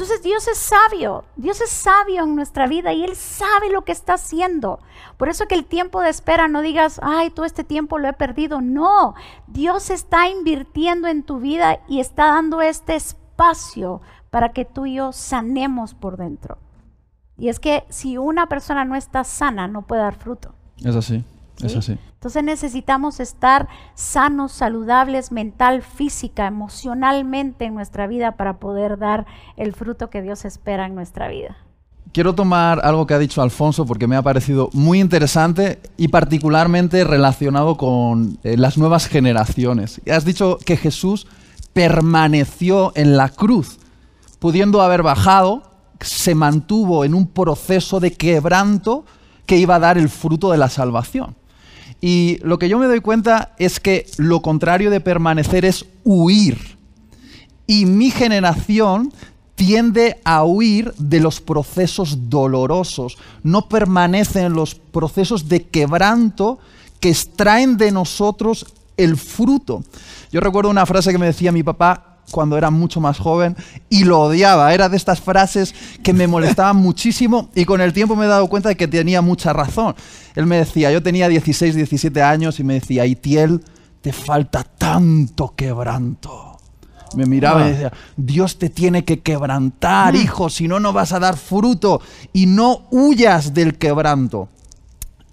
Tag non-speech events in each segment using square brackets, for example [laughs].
Entonces Dios es sabio, Dios es sabio en nuestra vida y Él sabe lo que está haciendo. Por eso que el tiempo de espera no digas, ay, todo este tiempo lo he perdido. No, Dios está invirtiendo en tu vida y está dando este espacio para que tú y yo sanemos por dentro. Y es que si una persona no está sana, no puede dar fruto. Es así, es así. Entonces necesitamos estar sanos, saludables, mental, física, emocionalmente en nuestra vida para poder dar el fruto que Dios espera en nuestra vida. Quiero tomar algo que ha dicho Alfonso porque me ha parecido muy interesante y particularmente relacionado con eh, las nuevas generaciones. Has dicho que Jesús permaneció en la cruz, pudiendo haber bajado, se mantuvo en un proceso de quebranto que iba a dar el fruto de la salvación. Y lo que yo me doy cuenta es que lo contrario de permanecer es huir. Y mi generación tiende a huir de los procesos dolorosos, no permanece en los procesos de quebranto que extraen de nosotros el fruto. Yo recuerdo una frase que me decía mi papá cuando era mucho más joven y lo odiaba. Era de estas frases que me molestaban [laughs] muchísimo y con el tiempo me he dado cuenta de que tenía mucha razón. Él me decía, yo tenía 16, 17 años y me decía, Itiel, te falta tanto quebranto. Me miraba y ah. decía, Dios te tiene que quebrantar, mm. hijo, si no, no vas a dar fruto y no huyas del quebranto.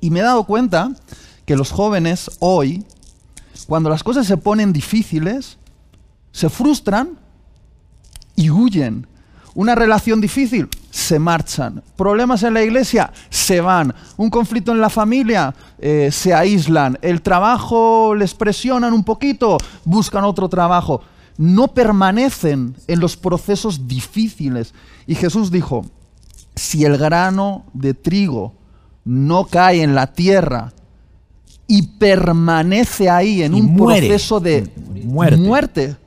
Y me he dado cuenta que los jóvenes hoy, cuando las cosas se ponen difíciles, se frustran y huyen. Una relación difícil, se marchan. Problemas en la iglesia, se van. Un conflicto en la familia, eh, se aíslan. El trabajo les presionan un poquito, buscan otro trabajo. No permanecen en los procesos difíciles. Y Jesús dijo, si el grano de trigo no cae en la tierra y permanece ahí en un proceso de muerte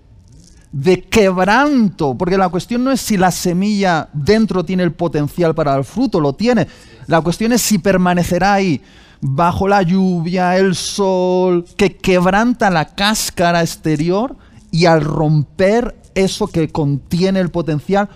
de quebranto, porque la cuestión no es si la semilla dentro tiene el potencial para el fruto, lo tiene. La cuestión es si permanecerá ahí bajo la lluvia, el sol, que quebranta la cáscara exterior y al romper eso que contiene el potencial,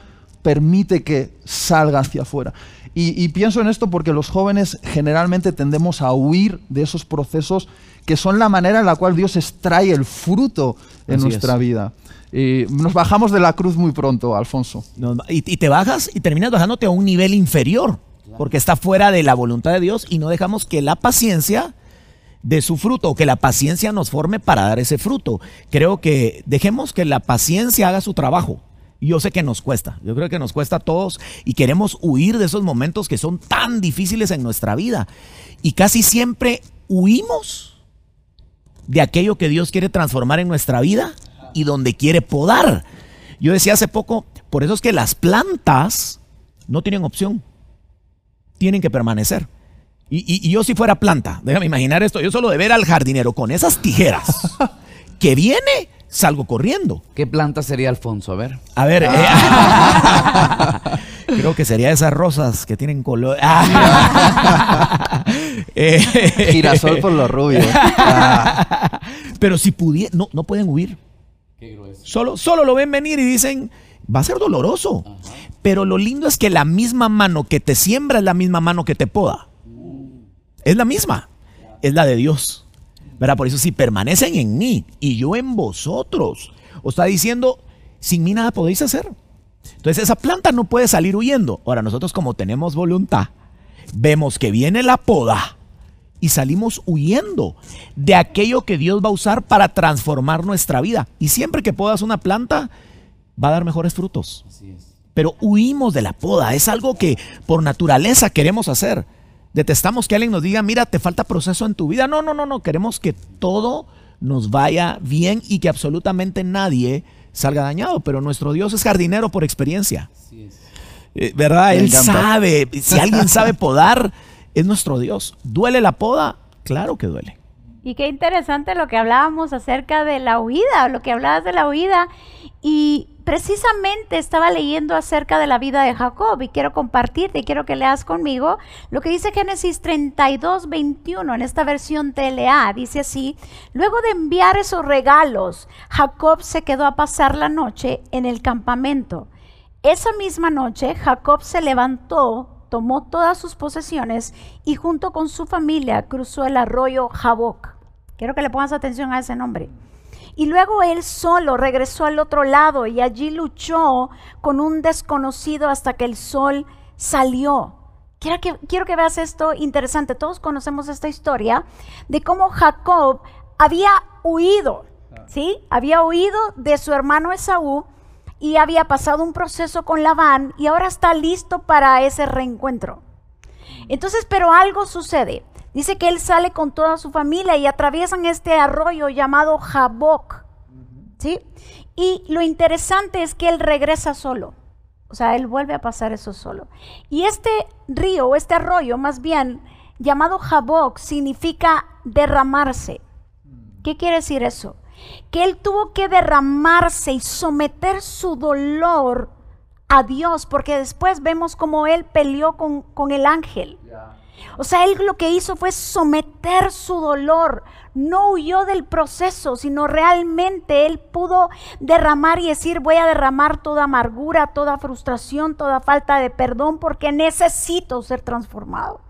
permite que salga hacia afuera. Y, pienso en esto porque los jóvenes generalmente tendemos a huir de esos procesos que son la manera en la cual Dios extrae el fruto en nuestra vida. Y nos bajamos de la cruz muy pronto, Alfonso. y, te bajas y terminas bajándote a un nivel inferior, porque está fuera de la voluntad de Dios y no dejamos que la paciencia de su fruto o que la paciencia nos forme para dar ese fruto. Creo que dejemos que la paciencia haga su trabajo. Yo sé que nos cuesta, yo creo que nos cuesta a todos y queremos huir de esos momentos que son tan difíciles en nuestra vida. Y casi siempre huimos de aquello que Dios quiere transformar en nuestra vida y donde quiere podar. Yo decía hace poco, por eso es que las plantas no tienen opción, tienen que permanecer. Y, yo si fuera planta, déjame imaginar esto, yo solo de ver al jardinero con esas tijeras [laughs] que viene, salgo corriendo. ¿Qué planta sería Alfonso? A ver. A ver, eh, [laughs] creo que sería esas rosas que tienen color. [laughs] Eh, Girasol por los rubios. Pero si pudiera, no, no pueden huir. Solo, solo lo ven venir y dicen, va a ser doloroso. Pero lo lindo es que la misma mano que te siembra es la misma mano que te poda. Es la misma. Es la de Dios. ¿Verdad? Por eso si permanecen en mí y yo en vosotros, os está diciendo, sin mí nada podéis hacer. Entonces esa planta no puede salir huyendo. Ahora nosotros como tenemos voluntad, vemos que viene la poda y salimos huyendo de aquello que Dios va a usar para transformar nuestra vida. Y siempre que podas una planta, va a dar mejores frutos. Pero huimos de la poda, es algo que por naturaleza queremos hacer. Detestamos que alguien nos diga, mira, te falta proceso en tu vida. No, no, no, no, queremos que todo nos vaya bien y que absolutamente nadie salga dañado. Pero nuestro Dios es jardinero por experiencia. Eh, ¿Verdad? Él sabe, si alguien sabe podar, es nuestro Dios. ¿Duele la poda? Claro que duele. Y qué interesante lo que hablábamos acerca de la huida, lo que hablabas de la huida. Y precisamente estaba leyendo acerca de la vida de Jacob y quiero compartirte y quiero que leas conmigo lo que dice Génesis 32, 21 en esta versión TLA. Dice así, luego de enviar esos regalos, Jacob se quedó a pasar la noche en el campamento. Esa misma noche Jacob se levantó, tomó todas sus posesiones y junto con su familia cruzó el arroyo Jaboc. Quiero que le pongas atención a ese nombre. Y luego él solo regresó al otro lado y allí luchó con un desconocido hasta que el sol salió. Quiero que, quiero que veas esto interesante. Todos conocemos esta historia de cómo Jacob había huido, ¿sí? Había huido de su hermano Esaú y había pasado un proceso con Labán y ahora está listo para ese reencuentro. Entonces, pero algo sucede. Dice que él sale con toda su familia y atraviesan este arroyo llamado Jaboc. ¿Sí? Y lo interesante es que él regresa solo. O sea, él vuelve a pasar eso solo. Y este río, este arroyo más bien, llamado Jaboc, significa derramarse. ¿Qué quiere decir eso? Que él tuvo que derramarse y someter su dolor a Dios, porque después vemos como él peleó con, con el ángel. O sea, él lo que hizo fue someter su dolor. No huyó del proceso, sino realmente él pudo derramar y decir, voy a derramar toda amargura, toda frustración, toda falta de perdón, porque necesito ser transformado.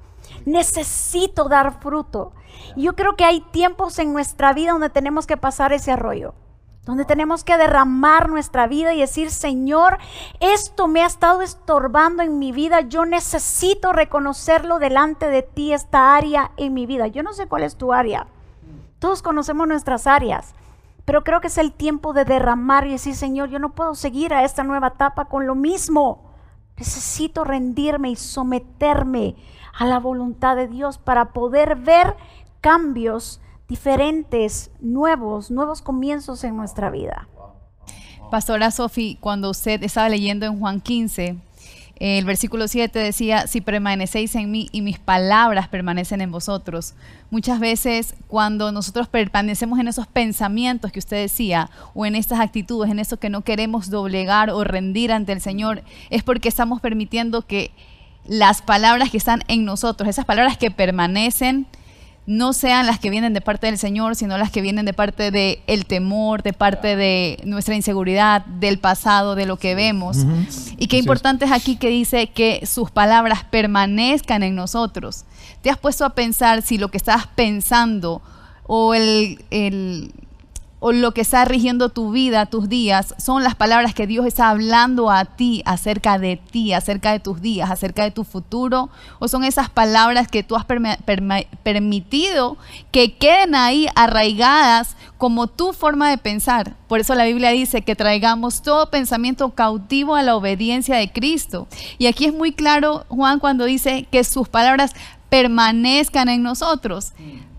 Necesito dar fruto. Yo creo que hay tiempos en nuestra vida donde tenemos que pasar ese arroyo donde tenemos que derramar nuestra vida y decir, Señor, esto me ha estado estorbando en mi vida, yo necesito reconocerlo delante de ti, esta área en mi vida. Yo no sé cuál es tu área, todos conocemos nuestras áreas, pero creo que es el tiempo de derramar y decir, Señor, yo no puedo seguir a esta nueva etapa con lo mismo. Necesito rendirme y someterme a la voluntad de Dios para poder ver cambios diferentes, nuevos, nuevos comienzos en nuestra vida. Pastora Sofi, cuando usted estaba leyendo en Juan 15, el versículo 7 decía, si permanecéis en mí y mis palabras permanecen en vosotros. Muchas veces cuando nosotros permanecemos en esos pensamientos que usted decía, o en estas actitudes, en eso que no queremos doblegar o rendir ante el Señor, es porque estamos permitiendo que las palabras que están en nosotros, esas palabras que permanecen, no sean las que vienen de parte del Señor, sino las que vienen de parte del el temor, de parte de nuestra inseguridad, del pasado, de lo que vemos. Y qué importante es aquí que dice que sus palabras permanezcan en nosotros. ¿Te has puesto a pensar si lo que estás pensando o el, el o lo que está rigiendo tu vida, tus días, son las palabras que Dios está hablando a ti acerca de ti, acerca de tus días, acerca de tu futuro, o son esas palabras que tú has permitido que queden ahí arraigadas como tu forma de pensar. Por eso la Biblia dice que traigamos todo pensamiento cautivo a la obediencia de Cristo. Y aquí es muy claro Juan cuando dice que sus palabras permanezcan en nosotros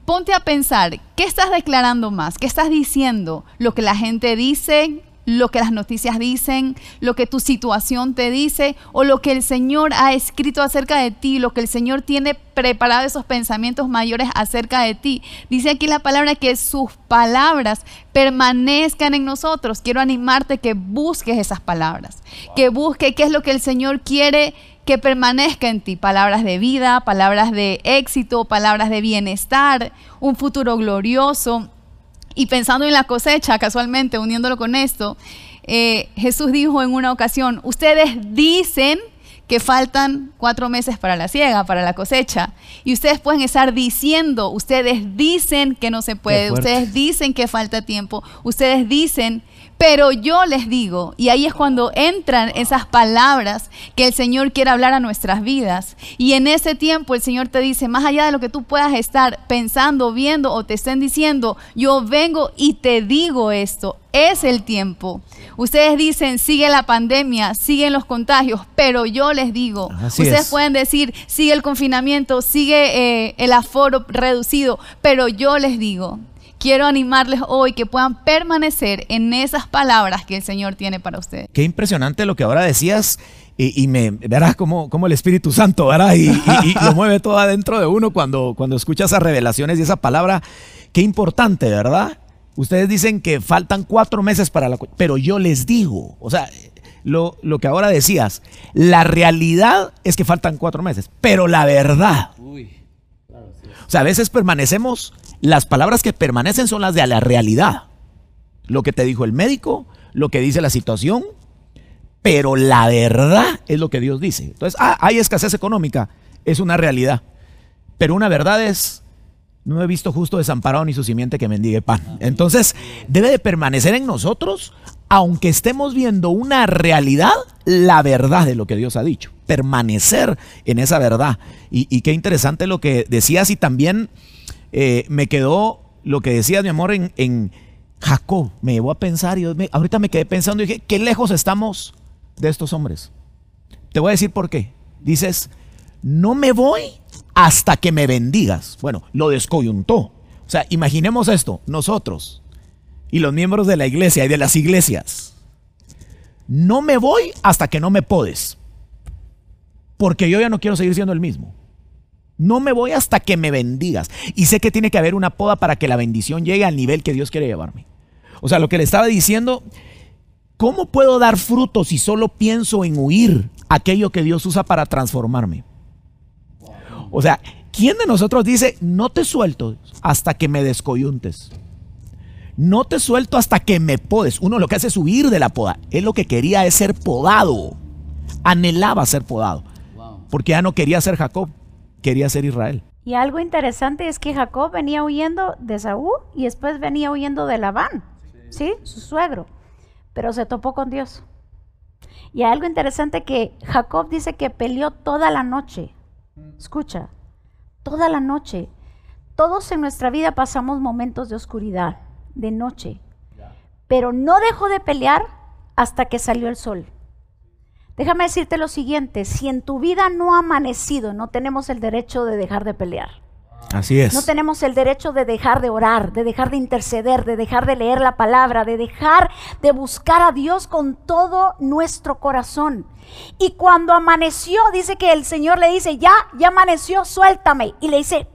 ponte a pensar, ¿qué estás declarando más? ¿Qué estás diciendo? ¿Lo que la gente dice? ¿Lo que las noticias dicen? ¿Lo que tu situación te dice? ¿O lo que el Señor ha escrito acerca de ti? ¿Lo que el Señor tiene preparado esos pensamientos mayores acerca de ti? Dice aquí la palabra que sus palabras permanezcan en nosotros. Quiero animarte que busques esas palabras, que busques qué es lo que el Señor quiere que permanezca en ti palabras de vida, palabras de éxito, palabras de bienestar, un futuro glorioso. Y pensando en la cosecha, casualmente, uniéndolo con esto, eh, Jesús dijo en una ocasión, ustedes dicen que faltan cuatro meses para la siega, para la cosecha. Y ustedes pueden estar diciendo, ustedes dicen que no se puede, ustedes dicen que falta tiempo, ustedes dicen pero yo les digo, y ahí es cuando entran esas palabras que el Señor quiere hablar a nuestras vidas. Y en ese tiempo el Señor te dice, más allá de lo que tú puedas estar pensando, viendo o te estén diciendo, yo vengo y te digo esto. Es el tiempo. Ustedes dicen, sigue la pandemia, siguen los contagios, pero yo les digo, ustedes pueden decir, sigue el confinamiento, sigue eh, el aforo reducido, pero yo les digo, quiero animarles hoy que puedan permanecer en esas palabras que el Señor tiene para ustedes. Qué impresionante lo que ahora decías. Y, me verás como, como el Espíritu Santo, ¿verdad? Y, lo [laughs] mueve todo adentro de uno cuando, cuando escucha esas revelaciones y esa palabra. Qué importante, ¿verdad? Ustedes dicen que faltan cuatro meses para la... Pero yo les digo, o sea, lo, lo, que ahora decías, la realidad es que faltan cuatro meses, pero la verdad. O sea, a veces permanecemos las palabras que permanecen son las de la realidad. Lo que te dijo el médico, lo que dice la situación, pero la verdad es lo que Dios dice. Entonces, ah, hay escasez económica, es una realidad. Pero una verdad es, no he visto justo desamparado ni su simiente que mendigue pan. Entonces, debe de permanecer en nosotros, aunque estemos viendo una realidad, la verdad de lo que Dios ha dicho. Permanecer en esa verdad. Y, qué interesante lo que decías y también eh, me quedó lo que decías, mi amor, en, Jacob. Me llevó a pensar y ahorita me quedé pensando y dije, qué lejos estamos de estos hombres. Te voy a decir por qué. Dices, no me voy hasta que me bendigas. Bueno, lo descoyuntó. O sea, imaginemos esto, nosotros y los miembros de la iglesia y de las iglesias. No me voy hasta que no me podes. Porque yo ya no quiero seguir siendo el mismo. No me voy hasta que me bendigas. Y sé que tiene que haber una poda para que la bendición llegue al nivel que Dios quiere llevarme. O sea, lo que le estaba diciendo ¿Cómo puedo dar fruto si solo pienso en huir aquello que Dios usa para transformarme? O sea, ¿quién de nosotros dice, no te suelto hasta que me descoyuntes? No te suelto hasta que me podes. Uno lo que hace es huir de la poda. Él lo que quería es ser podado. Anhelaba ser podado. Porque ya no quería ser Jacob, quería ser Israel. Y algo interesante es que Jacob venía huyendo de Saúl y después venía huyendo de Labán, ¿sí? Su suegro pero se topó con Dios. Y algo interesante que Jacob dice que peleó toda la noche. Escucha, toda la noche. Todos en nuestra vida pasamos momentos de oscuridad, de noche. Pero no dejó de pelear hasta que salió el sol. Déjame decirte lo siguiente, si en tu vida no ha amanecido, no tenemos el derecho de dejar de pelear. Así es. No tenemos el derecho de dejar de orar, de dejar de interceder, de dejar de leer la palabra, de dejar de buscar a Dios con todo nuestro corazón. Y cuando amaneció, dice que el Señor le dice, ya, ya amaneció, suéltame. Y le dice,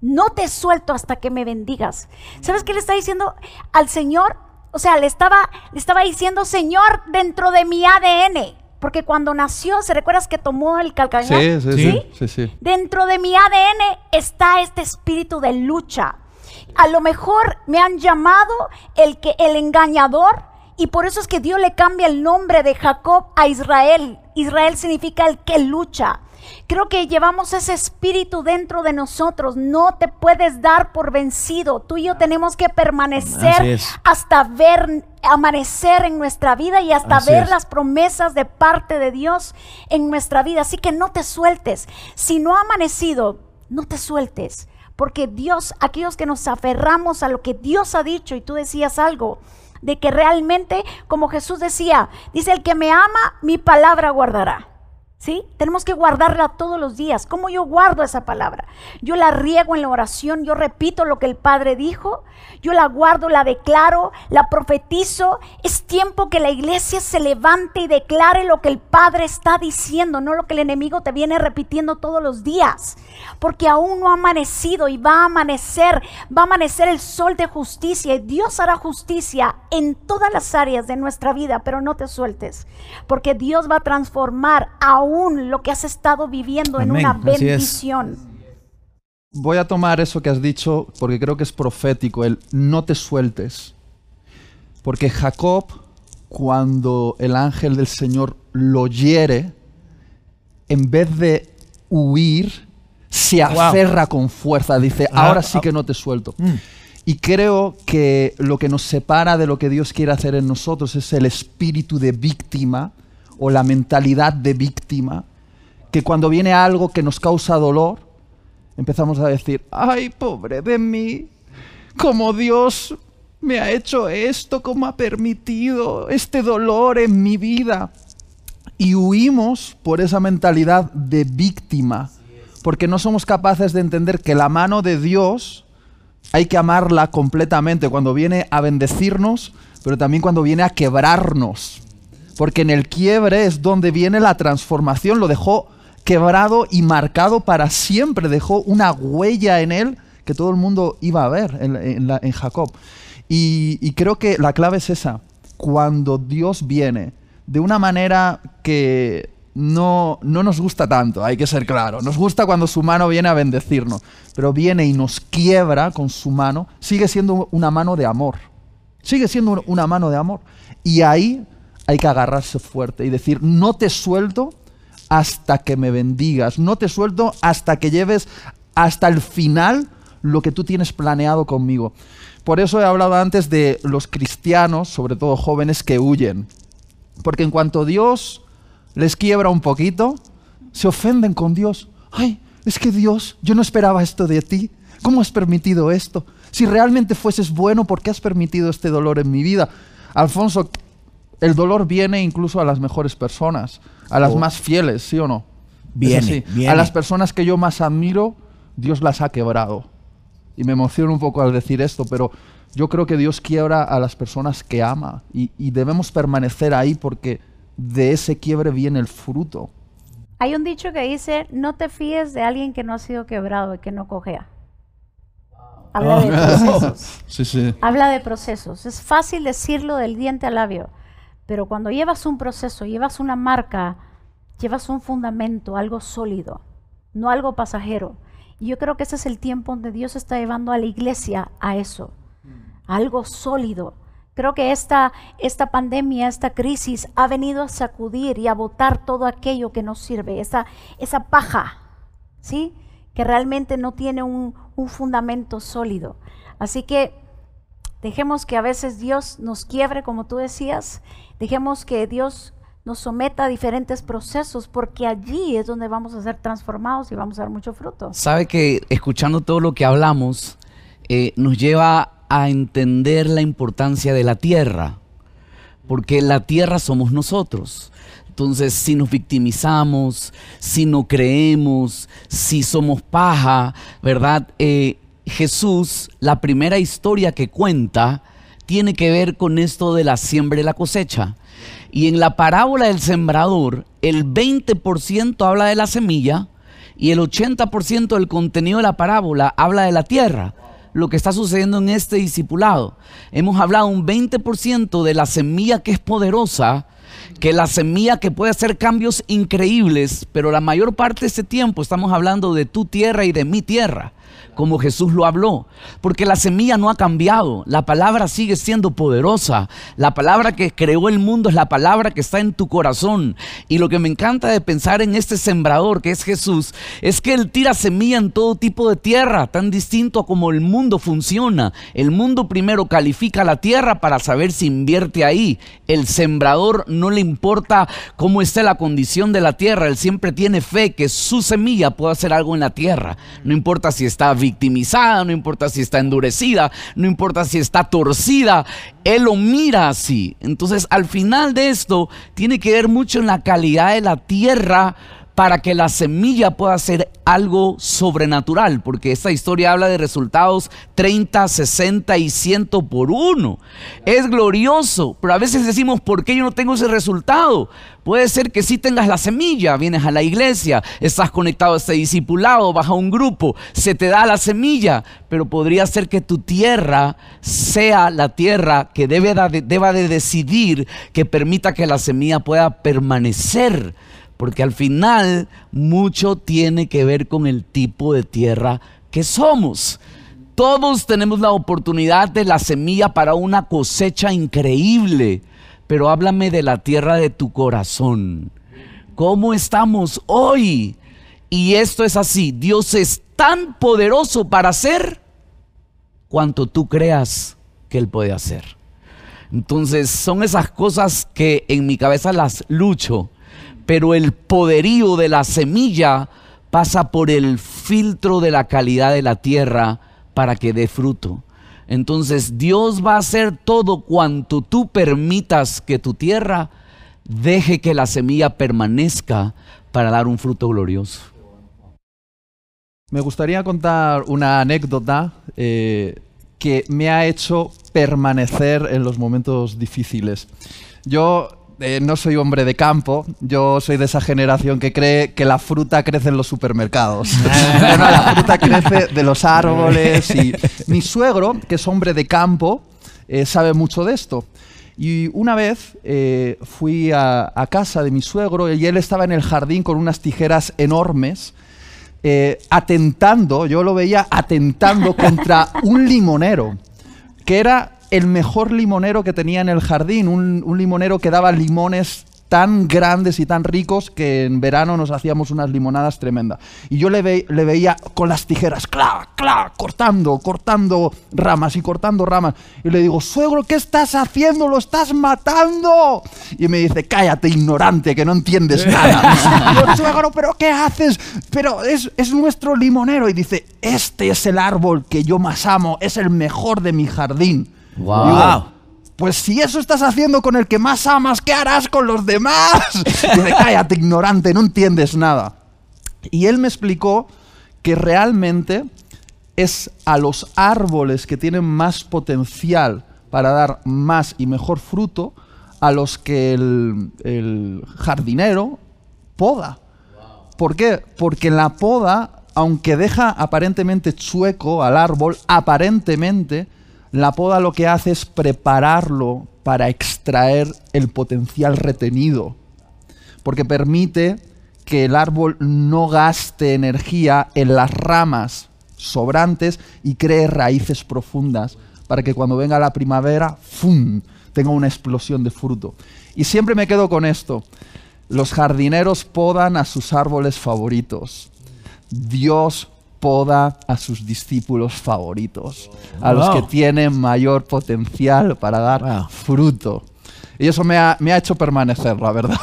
no te suelto hasta que me bendigas. ¿Sabes qué le está diciendo al Señor? O sea, le estaba, le estaba diciendo, Señor, dentro de mi ADN, porque cuando nació, ¿se recuerdas que tomó el calcañón? Sí sí, sí sí, Dentro de mi ADN está este espíritu de lucha. A lo mejor me han llamado el que el engañador y por eso es que Dios le cambia el nombre de Jacob a Israel. Israel significa el que lucha. Creo que llevamos ese espíritu dentro de nosotros. No te puedes dar por vencido. Tú y yo tenemos que permanecer hasta ver amanecer en nuestra vida y hasta ver las promesas de parte de Dios en nuestra vida. Así que no te sueltes. Si no ha amanecido, no te sueltes. Porque Dios, aquellos que nos aferramos a lo que Dios ha dicho y tú decías algo, de que realmente, como Jesús decía, dice, el que me ama, mi palabra guardará. ¿Sí? Tenemos que guardarla todos los días. ¿Cómo yo guardo esa palabra? Yo la riego en la oración, yo repito lo que el Padre dijo, yo la guardo, la declaro, la profetizo. Es tiempo que la iglesia se levante y declare lo que el Padre está diciendo, no lo que el enemigo te viene repitiendo todos los días. Porque aún no ha amanecido y va a amanecer, va a amanecer el sol de justicia y Dios hará justicia en todas las áreas de nuestra vida, pero no te sueltes, porque Dios va a transformar aún lo que has estado viviendo en una bendición. Voy a tomar eso que has dicho porque creo que es profético, el no te sueltes. Porque Jacob, cuando el ángel del Señor lo hiere, en vez de huir, se aferra con fuerza. Dice, ah, ahora sí ah. que no te suelto. Mm. Y creo que lo que nos separa de lo que Dios quiere hacer en nosotros es el espíritu de víctima o la mentalidad de víctima, que cuando viene algo que nos causa dolor, empezamos a decir, ay, pobre de mí, como Dios me ha hecho esto, como ha permitido este dolor en mi vida. Y huimos por esa mentalidad de víctima, porque no somos capaces de entender que la mano de Dios hay que amarla completamente cuando viene a bendecirnos, pero también cuando viene a quebrarnos porque en el quiebre es donde viene la transformación, lo dejó quebrado y marcado para siempre, dejó una huella en él que todo el mundo iba a ver en, Jacob. Y, creo que la clave es esa, cuando Dios viene de una manera que no, no nos gusta tanto, hay que ser claro. Nos gusta cuando su mano viene a bendecirnos, pero viene y nos quiebra con su mano, sigue siendo una mano de amor. Sigue siendo una mano de amor. Y ahí hay que agarrarse fuerte y decir, no te suelto hasta que me bendigas, no te suelto hasta que lleves hasta el final lo que tú tienes planeado conmigo. Por eso he hablado antes de los cristianos, sobre todo jóvenes, que huyen. Porque en cuanto Dios les quiebra un poquito, se ofenden con Dios. Ay, es que Dios, yo no esperaba esto de ti. ¿Cómo has permitido esto? Si realmente fueses bueno, ¿por qué has permitido este dolor en mi vida? Alfonso, el dolor viene incluso a las mejores personas, a las Oh. más fieles, ¿sí o no? Viene, así. viene. A las personas que yo más admiro, Dios las ha quebrado. Y me emociono un poco al decir esto, pero yo creo que Dios quiebra a las personas que ama y, y debemos permanecer ahí porque de ese quiebre viene el fruto. Hay un dicho que dice, no te fíes de alguien que no ha sido quebrado y que no cojea. Habla de procesos. [laughs] Sí, sí. Habla de procesos. Es fácil decirlo del diente al labio, pero cuando llevas un proceso, llevas una marca, llevas un fundamento, algo sólido, no algo pasajero. Y yo creo que ese es el tiempo donde Dios está llevando a la iglesia a eso, a algo sólido. Creo que esta, esta pandemia, esta crisis ha venido a sacudir y a botar todo aquello que no sirve, esa, esa paja, ¿sí? Que realmente no tiene un, un fundamento sólido. Así que Dejemos que a veces Dios nos quiebre, como tú decías. Dejemos que Dios nos someta a diferentes procesos, porque allí es donde vamos a ser transformados y vamos a dar mucho fruto. Sabe que escuchando todo lo que hablamos eh, nos lleva a entender la importancia de la tierra, porque la tierra somos nosotros. Entonces, si nos victimizamos, si no creemos, si somos paja, ¿verdad? Eh, Jesús, la primera historia que cuenta, tiene que ver con esto de la siembra y la cosecha. Y en la parábola del sembrador, el 20% habla de la semilla y el 80% del contenido de la parábola habla de la tierra. Lo que está sucediendo en este discipulado. Hemos hablado un 20% de la semilla que es poderosa, que la semilla que puede hacer cambios increíbles, pero la mayor parte de este tiempo estamos hablando de tu tierra y de mi tierra como Jesús lo habló, porque la semilla no ha cambiado, la palabra sigue siendo poderosa, la palabra que creó el mundo es la palabra que está en tu corazón. Y lo que me encanta de pensar en este sembrador que es Jesús, es que Él tira semilla en todo tipo de tierra, tan distinto a como el mundo funciona. El mundo primero califica la tierra para saber si invierte ahí. El sembrador no le importa cómo esté la condición de la tierra, Él siempre tiene fe que su semilla puede hacer algo en la tierra. No importa si está victimizada, no importa si está endurecida, no importa si está torcida, Él lo mira así. Entonces, al final de esto, tiene que ver mucho en la calidad de la tierra para que la semilla pueda ser algo sobrenatural, porque esta historia habla de resultados 30, 60 y 100 por uno. Es glorioso, pero a veces decimos, ¿por qué yo no tengo ese resultado? Puede ser que sí tengas la semilla, vienes a la iglesia, estás conectado a este discipulado, vas a un grupo, se te da la semilla, pero podría ser que tu tierra sea la tierra que debe de, deba de decidir que permita que la semilla pueda permanecer porque al final mucho tiene que ver con el tipo de tierra que somos. Todos tenemos la oportunidad de la semilla para una cosecha increíble, pero háblame de la tierra de tu corazón. ¿Cómo estamos hoy? Y esto es así, Dios es tan poderoso para hacer cuanto tú creas que Él puede hacer. Entonces son esas cosas que en mi cabeza las lucho pero el poderío de la semilla pasa por el filtro de la calidad de la tierra para que dé fruto. Entonces Dios va a hacer todo cuanto tú permitas que tu tierra deje que la semilla permanezca para dar un fruto glorioso. Me gustaría contar una anécdota eh, que me ha hecho permanecer en los momentos difíciles. Yo eh, no soy hombre de campo, yo soy de esa generación que cree que la fruta crece en los supermercados. [laughs] no, no, la fruta crece de los árboles y [laughs] mi suegro, que es hombre de campo, eh, sabe mucho de esto. Y una vez eh, fui a, a, casa de mi suegro y él estaba en el jardín con unas tijeras enormes, atentando, yo lo veía atentando contra un limonero, que era el mejor limonero que tenía en el jardín, un, un limonero que daba limones tan grandes y tan ricos que en verano nos hacíamos unas limonadas tremendas. Y yo le, ve- le veía con las tijeras, cla, cla, cortando, cortando ramas y cortando ramas. Y le digo, suegro, ¿qué estás haciendo? ¡Lo estás matando! Y me dice, cállate, ignorante, que no entiendes [laughs] nada. Yo, suegro, ¿pero qué haces? Pero es, es nuestro limonero. Y dice, este es el árbol que yo más amo, es el mejor de mi jardín. Wow. Digo, pues si eso estás haciendo con el que más amas, ¿qué harás con los demás? Dice, cállate, ignorante, no entiendes nada. Y él me explicó que realmente es a los árboles que tienen más potencial para dar más y mejor fruto a los que el, el jardinero poda. ¿Por qué? Porque la poda, aunque deja aparentemente chueco al árbol, aparentemente, la poda lo que hace es prepararlo para extraer el potencial retenido. Porque permite que el árbol no gaste energía en las ramas sobrantes y cree raíces profundas para que cuando venga la primavera, ¡fum!, tenga una explosión de fruto. Y siempre me quedo con esto. Los jardineros podan a sus árboles favoritos. Dios poda a sus discípulos favoritos, a los que tienen mayor potencial para dar Wow. fruto. Y eso me ha, me ha hecho permanecer, la verdad.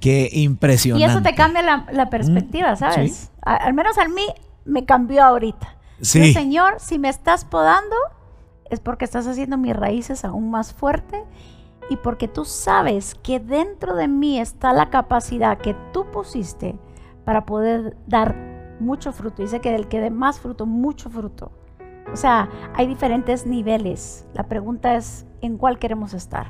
Qué [laughs] Y impresionante. eso te cambia la, la perspectiva, ¿sabes? A- al menos a mí me cambió ahorita. Sí. Yo, Señor, si me estás podando, es porque estás haciendo mis raíces aún más fuerte y porque tú sabes que dentro de mí está la capacidad que tú pusiste para poder dar mucho fruto. Dice que del que dé más fruto, mucho fruto. O sea, hay diferentes niveles. La pregunta es, ¿en cuál queremos estar?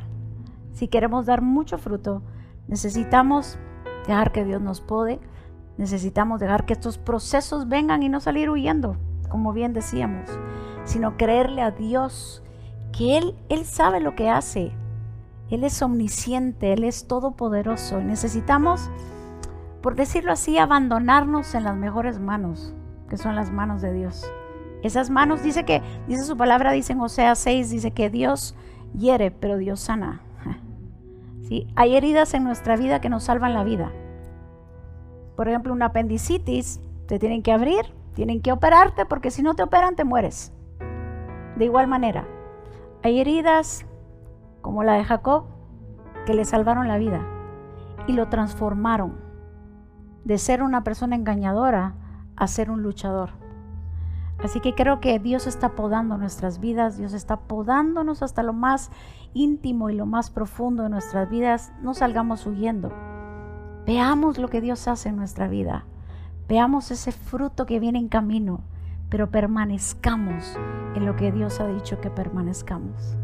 Si queremos dar mucho fruto, necesitamos dejar que Dios nos pode, necesitamos dejar que estos procesos vengan y no salir huyendo, como bien decíamos, sino creerle a Dios que Él, Él sabe lo que hace. Él es omnisciente, Él es todopoderoso. Necesitamos, por decirlo así, abandonarnos en las mejores manos, que son las manos de Dios. Esas manos, dice que, dice su palabra, dice en Osea 6, dice que Dios hiere, pero Dios sana. [laughs] ¿Sí? Hay heridas en nuestra vida que nos salvan la vida. Por ejemplo, una apendicitis, te tienen que abrir, tienen que operarte, porque si no te operan te mueres. De igual manera, hay heridas como la de Jacob que le salvaron la vida y lo transformaron de ser una persona engañadora a ser un luchador. Así que creo que Dios está podando nuestras vidas, Dios está podándonos hasta lo más íntimo y lo más profundo de nuestras vidas. No salgamos huyendo. Veamos lo que Dios hace en nuestra vida. Veamos ese fruto que viene en camino, pero permanezcamos en lo que Dios ha dicho que permanezcamos.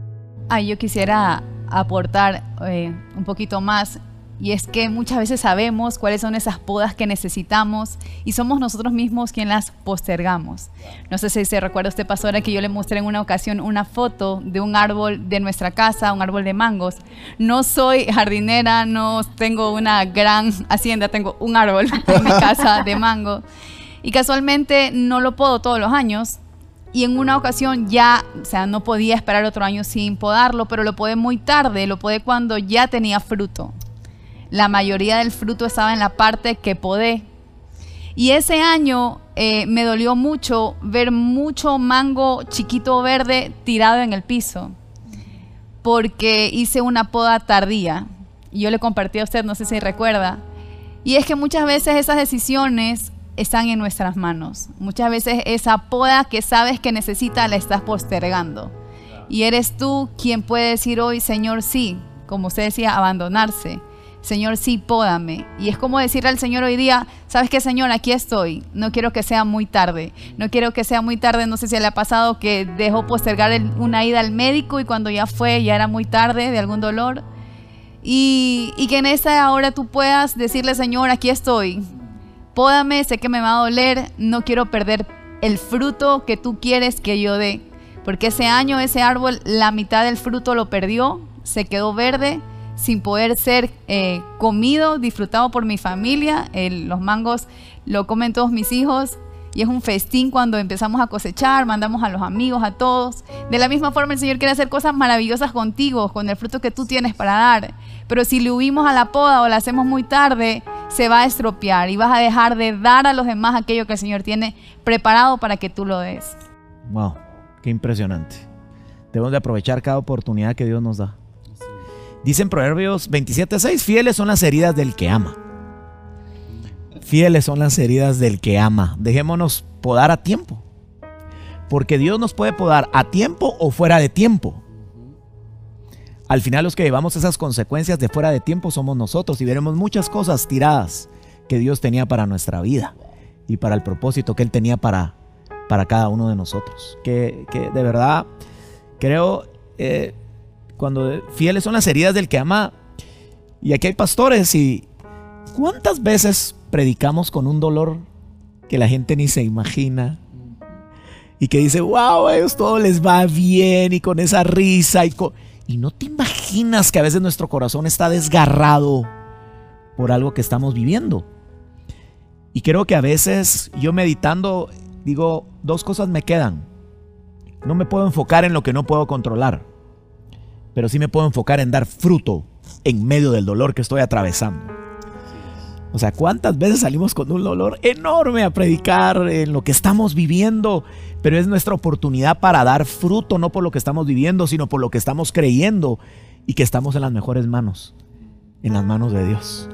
Ah, yo quisiera aportar eh, un poquito más y es que muchas veces sabemos cuáles son esas podas que necesitamos y somos nosotros mismos quien las postergamos. No sé si se recuerda usted, pastora, que yo le mostré en una ocasión una foto de un árbol de nuestra casa, un árbol de mangos. No soy jardinera, no tengo una gran hacienda, tengo un árbol [laughs] en mi casa de mango y casualmente no lo podo todos los años, y en una ocasión ya, o sea, no podía esperar otro año sin podarlo, pero lo podé muy tarde, lo podé cuando ya tenía fruto. La mayoría del fruto estaba en la parte que podé. Y ese año eh, me dolió mucho ver mucho mango chiquito verde tirado en el piso, porque hice una poda tardía. Y yo le compartí a usted, no sé si recuerda. Y es que muchas veces esas decisiones están en nuestras manos. Muchas veces esa poda que sabes que necesita la estás postergando. Y eres tú quien puede decir hoy, Señor, sí, como usted decía, abandonarse. Señor, sí, pódame. Y es como decirle al Señor hoy día, ¿sabes qué, Señor? Aquí estoy. No quiero que sea muy tarde. No quiero que sea muy tarde. No sé si le ha pasado que dejó postergar una ida al médico y cuando ya fue, ya era muy tarde de algún dolor. Y, y que en esa hora tú puedas decirle, Señor, aquí estoy. Pódame, sé que me va a doler. No quiero perder el fruto que tú quieres que yo dé. Porque ese año, ese árbol, la mitad del fruto lo perdió. Se quedó verde sin poder ser eh, comido, disfrutado por mi familia. Los mangos lo comen todos mis hijos. y es un festín cuando empezamos a cosechar, mandamos a los amigos, a todos. De la misma forma el Señor quiere hacer cosas maravillosas contigo, con el fruto que tú tienes para dar. Pero si le huimos a la poda o la hacemos muy tarde, se va a estropear y vas a dejar de dar a los demás aquello que el Señor tiene preparado para que tú lo des. Wow, qué impresionante. Debemos de aprovechar cada oportunidad que Dios nos da. Dicen Proverbios 27:6, fieles son las heridas del que ama. Fieles son las heridas del que ama. Dejémonos podar a tiempo. Porque Dios nos puede podar a tiempo o fuera de tiempo. Al final los que llevamos esas consecuencias de fuera de tiempo somos nosotros y veremos muchas cosas tiradas que Dios tenía para nuestra vida y para el propósito que Él tenía para, para cada uno de nosotros. Que, de verdad creo, eh, cuando fieles son las heridas del que ama, y aquí hay pastores y ¿cuántas veces predicamos con un dolor que la gente ni se imagina. Y que dice, wow, a ellos todo les va bien y con esa risa y Y no te imaginas que a veces nuestro corazón está desgarrado por algo que estamos viviendo. Y creo que a veces yo meditando digo, dos cosas me quedan. No me puedo enfocar en lo que no puedo controlar, pero sí me puedo enfocar en dar fruto en medio del dolor que estoy atravesando. O sea, ¿cuántas veces salimos con un dolor enorme a predicar en lo que estamos viviendo? Pero es nuestra oportunidad para dar fruto, no por lo que estamos viviendo, sino por lo que estamos creyendo y que estamos en las mejores manos, en las manos de Dios.